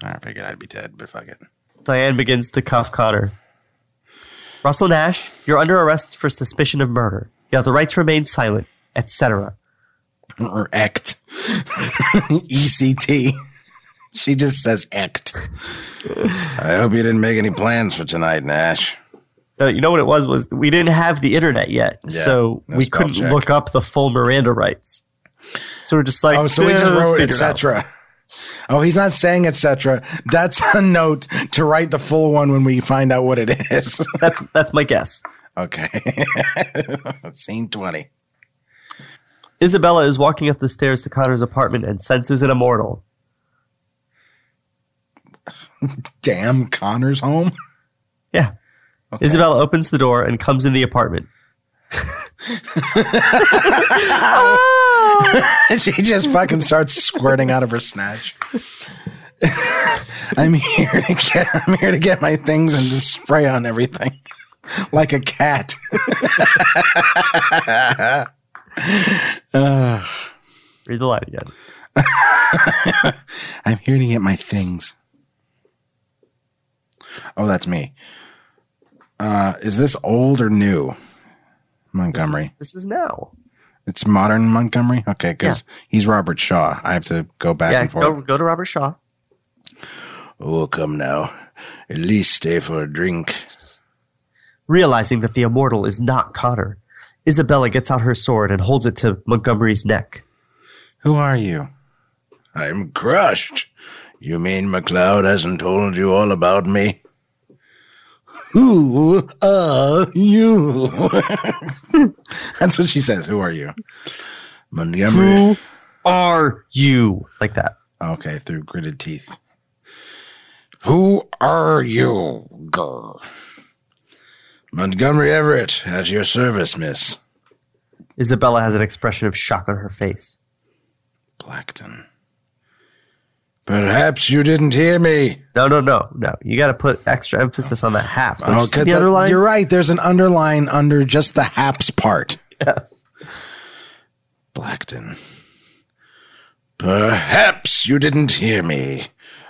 not. I figured I'd be dead, but fuck it. Diane begins to cuff Connor. Russell Nash, you're under arrest for suspicion of murder. You have the right to remain silent, etc. Or ect. ECT. She just says ect. I hope you didn't make any plans for tonight, Nash. Uh, you know what it was? Was we didn't have the internet yet, Yeah, so no we couldn't check. look up the full Miranda rights. So we're just like, Oh, so we "Eh, just wrote figure it out." etc. Oh, he's not saying etc. That's a note to write the full one when we find out what it is. That's that's my guess. okay. Scene 20. Isabella is walking up the stairs to Connor's apartment and senses an immortal. Damn, Connor's home. Yeah. Isabella opens the door and comes in the apartment. she just fucking starts squirting out of her snatch. I'm here to get I'm here to get my things and to spray on everything. Like a cat. Read the line again. I'm here to get my things. Oh, that's me. Uh, is this old or new? Montgomery. This is now. It's modern Montgomery? Okay, because he's Robert Shaw. I have to go back Yeah, and forth. go, go to Robert Shaw. Oh, come now. At least stay for a drink. Realizing that the immortal is not Connor, Isabella gets out her sword and holds it to Montgomery's neck. Who are you? I'm crushed. You mean MacLeod hasn't told you all about me? Who are you? That's what she says. Who are you? Montgomery. Who are you like that? Okay, through gritted teeth. Who are you, girl? Montgomery Everett, at your service, miss. Isabella has an expression of shock on her face. Blackton. Perhaps you didn't hear me. No, no, no, no. You got to put extra emphasis on that half. So Oh, the underline. you're right. There's an underline under just the haps part. Yes. Blackton. Perhaps you didn't hear me.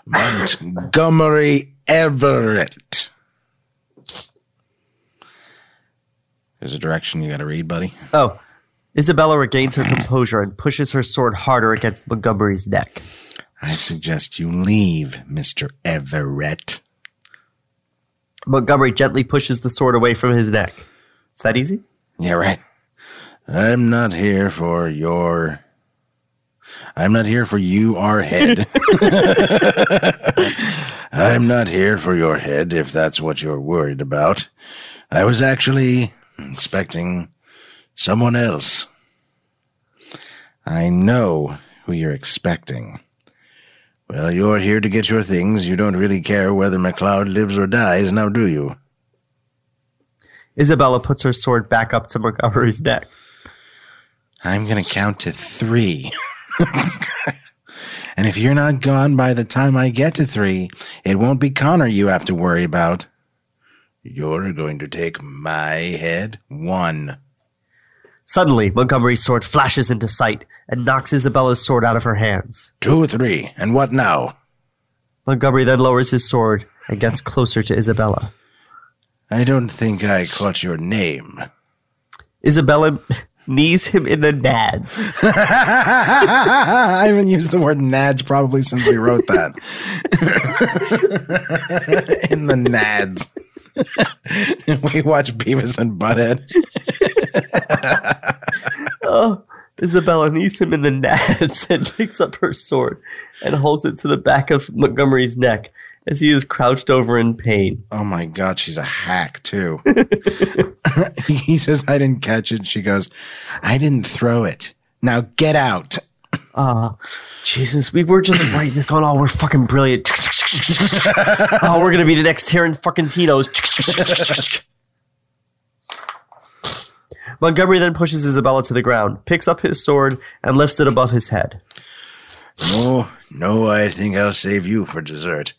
Montgomery Everett. There's a direction you got to read, buddy. Oh, Isabella regains her composure and pushes her sword harder against Montgomery's neck. I suggest you leave, Mr. Everett. Montgomery gently pushes the sword away from his neck. Is that easy? Yeah, right. I'm not here for your. I'm not here for you, our head. I'm not here for your head if that's what you're worried about. I was actually expecting someone else. I know who you're expecting. Well, you're here to get your things. You don't really care whether MacLeod lives or dies, now do you? Isabella puts her sword back up to Montgomery's neck. I'm going to count to three. and if you're not gone by the time I get to three, it won't be Connor you have to worry about. You're going to take my head? One. Suddenly, Montgomery's sword flashes into sight and knocks Isabella's sword out of her hands. Two, three. And what now? Montgomery then lowers his sword and gets closer to Isabella. I don't think I caught your name. Isabella knees him in the nads. I haven't used the word nads probably since we wrote that. In the nads. we watch Beavis and Butthead. Oh, Isabella knees him in the nads and picks up her sword and holds it to the back of Montgomery's neck as he is crouched over in pain. Oh my god, she's a hack too. he says, I didn't catch it. She goes, I didn't throw it. Now get out. Ah, Jesus, we were just writing this going, oh, we're fucking brilliant. oh, we're gonna be the next Taryn fucking Tino's. Montgomery then pushes Isabella to the ground, picks up his sword, and lifts it above his head. No, no, I think I'll save you for dessert.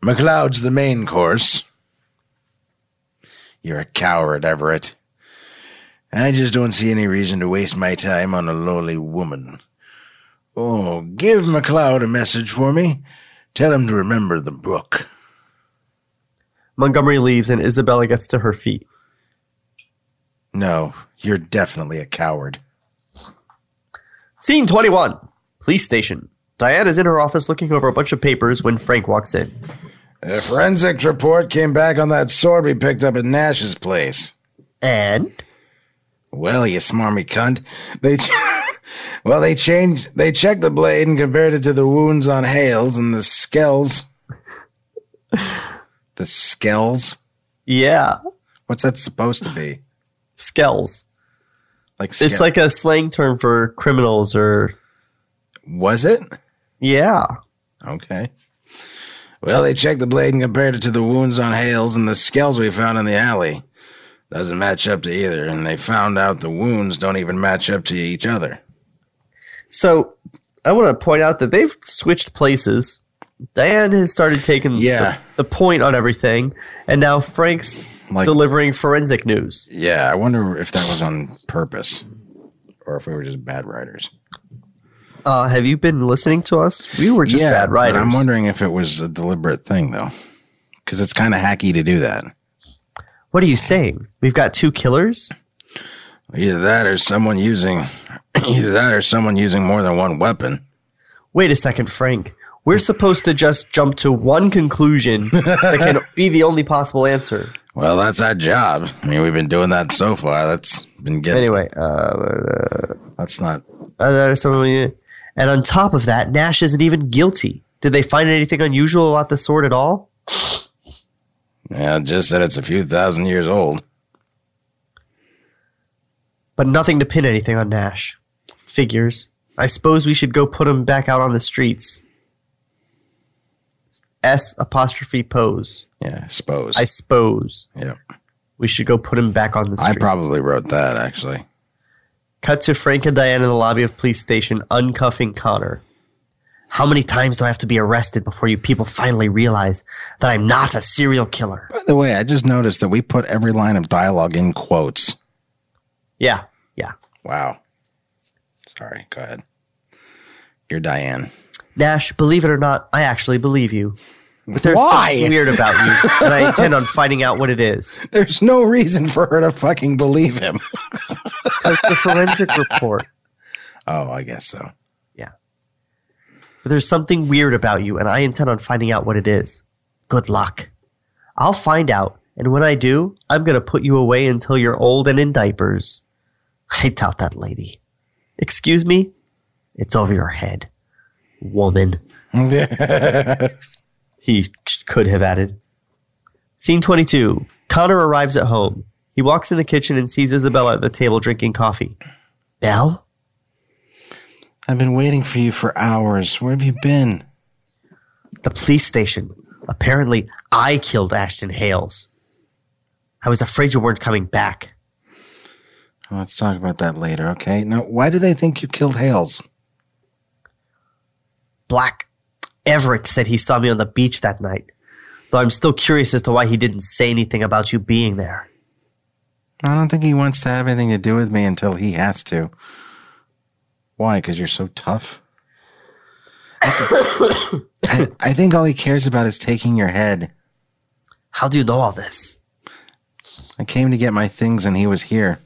MacLeod's the main course. You're a coward, Everett. I just don't see any reason to waste my time on a lowly woman. Oh, give MacLeod a message for me. Tell him to remember the brook. Montgomery leaves, and Isabella gets to her feet. No, you're definitely a coward. Scene 21 Police station. Diane is in her office looking over a bunch of papers when Frank walks in. A forensics report came back on that sword we picked up at Nash's place. And? Well, you smarmy cunt. They ch- well, they changed. They checked the blade and compared it to the wounds on Hales and the skells. the skells. Yeah. What's that supposed to be? Skells. Like It's like a slang term for criminals or. was it? Yeah. Okay. Well, they checked the blade and compared it to the wounds on Hales and the skells we found in the alley. Doesn't match up to either, and they found out the wounds don't even match up to each other. So I want to point out that they've switched places. Diane has started taking Yeah. the, the point on everything, and now Frank's Like- delivering forensic news. Yeah, I wonder if that was on purpose, or if we were just bad writers. Uh, have you been listening to us? We were just yeah, bad writers. I'm wondering if it was a deliberate thing, though, because it's kind of hacky to do that. what are you saying? We've got two killers? Either that, or someone using, either that, or someone using more than one weapon. Wait a second, Frank. We're supposed to just jump to one conclusion that can be the only possible answer. Well, that's our job. I mean, we've been doing that so far. That's been getting. Anyway, uh, That's not. uh, and on top of that, Nash isn't even guilty. Did they find anything unusual about the sword at all? Yeah, just that it's a few thousand years old. But nothing to pin anything on Nash. Figures. I suppose we should go put him back out on the streets. S apostrophe pose. Yeah, I suppose. I suppose yeah, we should go put him back on the I probably wrote that actually. Cut to Frank and Diane in the lobby of police station uncuffing Connor. How many times do I have to be arrested before you people finally realize that I'm not a serial killer? By the way, I just noticed that we put every line of dialogue in quotes. Yeah, yeah. Wow. Sorry, go ahead. You're Diane. Nash, believe it or not, I actually believe you. But there's Why? something weird about you, and I intend on finding out what it is. There's no reason for her to fucking believe him. Because the forensic report. Oh, I guess so. Yeah. But there's something weird about you, and I intend on finding out what it is. Good luck. I'll find out, and when I do, I'm going to put you away until you're old and in diapers. I doubt that, lady. Excuse me? It's over your head. Woman. He could have added. Scene 22. Connor arrives at home. He walks in the kitchen and sees Isabella at the table drinking coffee. Belle? I've been waiting for you for hours. Where have you been? the police station. Apparently, I killed Ashton Hales. I was afraid you weren't coming back. Let's talk about that later, okay? Now, why do they think you killed Hales? Black Everett said he saw me on the beach that night, though I'm still curious as to why he didn't say anything about you being there. I don't think he wants to have anything to do with me until he has to. Why? Because you're so tough? I, I think all he cares about is taking your head. How do you know all this? I came to get my things and he was here,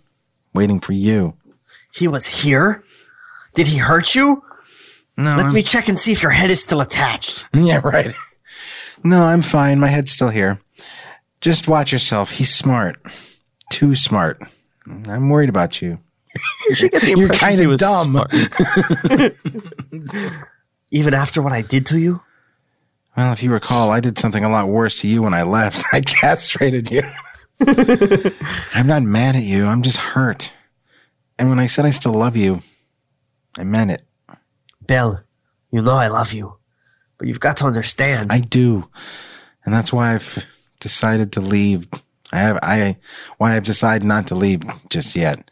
waiting for you. He was here? Did he hurt you? No, Let I'm- me check and see if your head is still attached. Yeah, right. No, I'm fine. My head's still here. Just watch yourself. He's smart. Too smart. I'm worried about you. You should get the You're impression kind of dumb. Even after what I did to you? Well, if you recall, I did something a lot worse to you when I left. I castrated you. I'm not mad at you. I'm just hurt. And when I said I still love you, I meant it. Belle, you know I love you. But you've got to understand. I do. And that's why I've decided to leave I have I why I've decided not to leave just yet.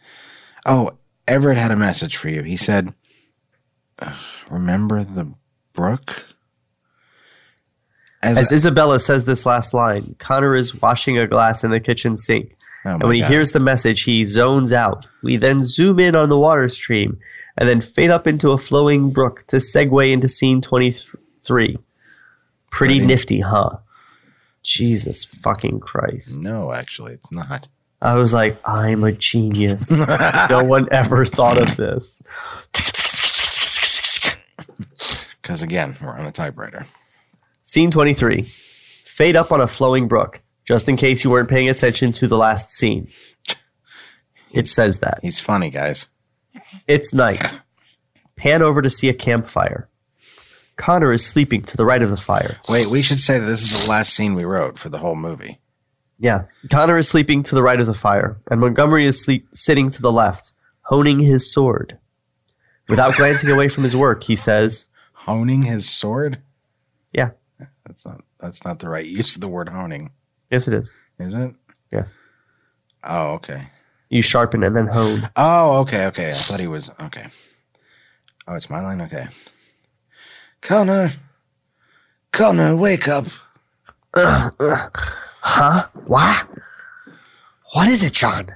Oh, Everett had a message for you. He said, "Remember the brook." As, As Isabella says this last line, Connor is washing a glass in the kitchen sink. oh And when he God. hears the message, he zones out. We then zoom in on the water stream and then fade up into a flowing brook to segue into scene 23. Pretty Pretty- nifty, huh? Jesus fucking Christ. no, actually, it's not. I was like, I'm a genius. no one ever thought of this. Because again, we're on a typewriter. Scene 23. Fade up on a flowing brook, just in case you weren't paying attention to the last scene. It says that. He's funny, guys. It's night. Pan over to see a campfire. Connor is sleeping to the right of the fire. Wait, we should say that this is the last scene we wrote for the whole movie. Yeah. Connor is sleeping to the right of the fire, and Montgomery is sleep- sitting to the left, honing his sword. Without glancing away from his work, he says, Honing his sword? Yeah. That's not that's not the right use of the word honing, Yes, it is. is it? Yes. Oh, okay. You sharpen and then hone. Oh, okay, okay. I thought he was okay. Oh, it's my line? Okay. Connor. Connor, wake up. Huh? What? What is it, John?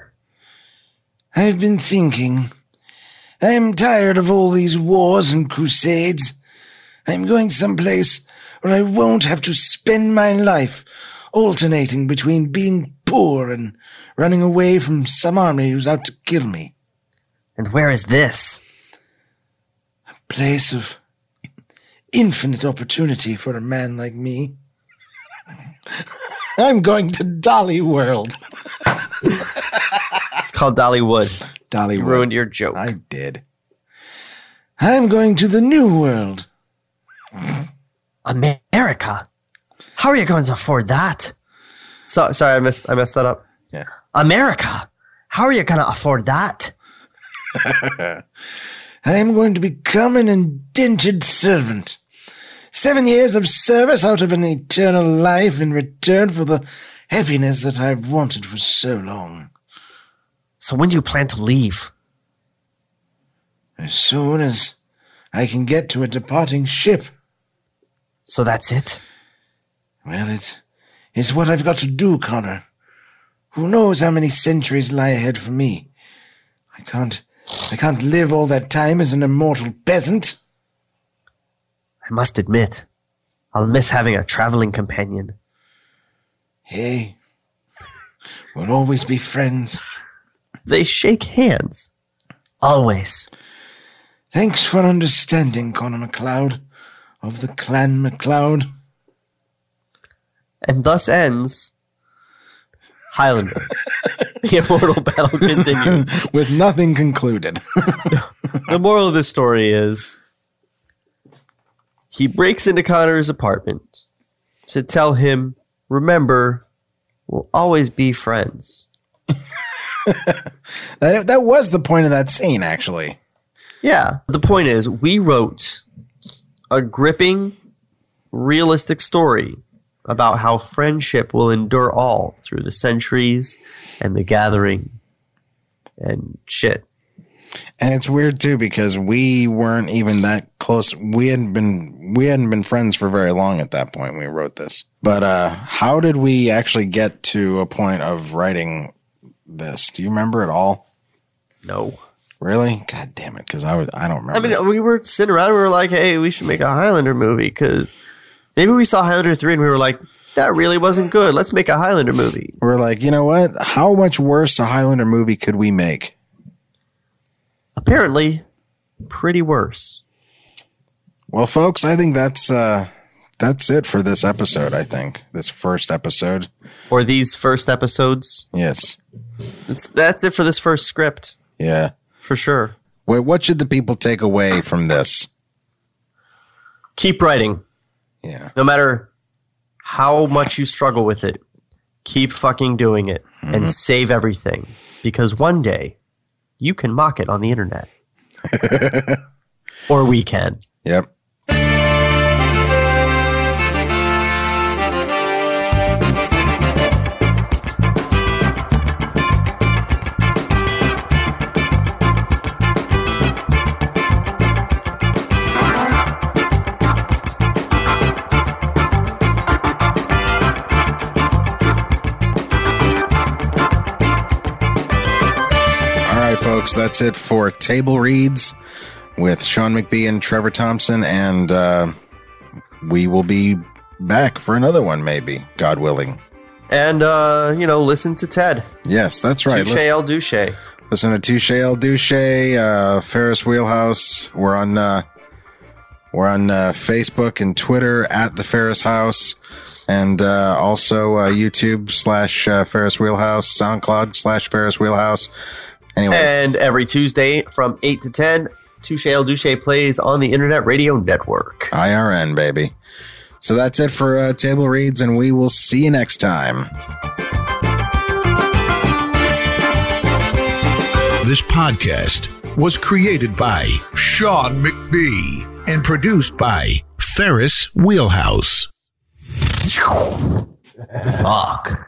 I've been thinking. I'm tired of all these wars and crusades. I'm going someplace where I won't have to spend my life alternating between being poor and running away from some army who's out to kill me. And where is this? A place of infinite opportunity for a man like me. I'm going to Dolly World. It's called Dollywood. Dolly You ruined your joke. I did. I'm going to the New World. America? How are you going to afford that? So, sorry, I messed, I messed that up. Yeah. America? How are you going to afford that? I'm going to become an indentured servant. Seven years of service out of an eternal life in return for the happiness that I've wanted for so long. So when do you plan to leave? As soon as I can get to a departing ship. So that's it? Well, it's, it's what I've got to do, Connor. Who knows how many centuries lie ahead for me? I can't, I can't live all that time as an immortal peasant. I must admit, I'll miss having a traveling companion. Hey, we'll always be friends. They shake hands. Always. Thanks for understanding, Connor MacLeod of the Clan MacLeod. And thus ends Highlander. the immortal battle continues. With nothing concluded. the moral of this story is he breaks into Connor's apartment to tell him, remember, we'll always be friends. that, that was the point of that scene, actually. Yeah. The point is, we wrote a gripping, realistic story about how friendship will endure all through the centuries and the gathering and shit. And it's weird too because we weren't even that close. We hadn't been we hadn't been friends for very long at that point when we wrote this. But uh how did we actually get to a point of writing this? Do you remember at all? No. Really? God damn it! Because I would I don't remember. I mean, we were sitting around. And we were like, "Hey, we should make a Highlander movie." Because maybe we saw Highlander three, and we were like, "That really wasn't good. Let's make a Highlander movie." we're like, you know what? How much worse a Highlander movie could we make? Apparently, pretty worse. Well, folks, I think that's uh that's it for this episode. I think this first episode. Or these first episodes. Yes. That's that's it for this first script Yeah. For sure. Wait, what should the people take away from this? Keep writing, Yeah. no matter how much you struggle with it. Keep fucking doing it and mm-hmm. save everything because one day you can mock it on the internet, or we can. Yep. Folks, that's it for Table Reads with Sean McBee and Trevor Thompson. And uh, we will be back for another one, maybe, God willing. And, uh, you know, listen to Ted. Yes, that's right. Touche El Douche. listen to Touche El Douche, uh, Ferris Wheelhouse. We're on. Uh, we're on uh, Facebook and Twitter at the Ferris House, and uh, also uh, YouTube slash uh, Ferris Wheelhouse, SoundCloud slash Ferris Wheelhouse. Anyway, And every Tuesday from 8 to 10, Touche El Douche plays on the Internet Radio Network. IRN, baby. So that's it for uh, Table Reads, and we will see you next time. This podcast was created by Sean McBee and produced by Ferris Wheelhouse. Fuck.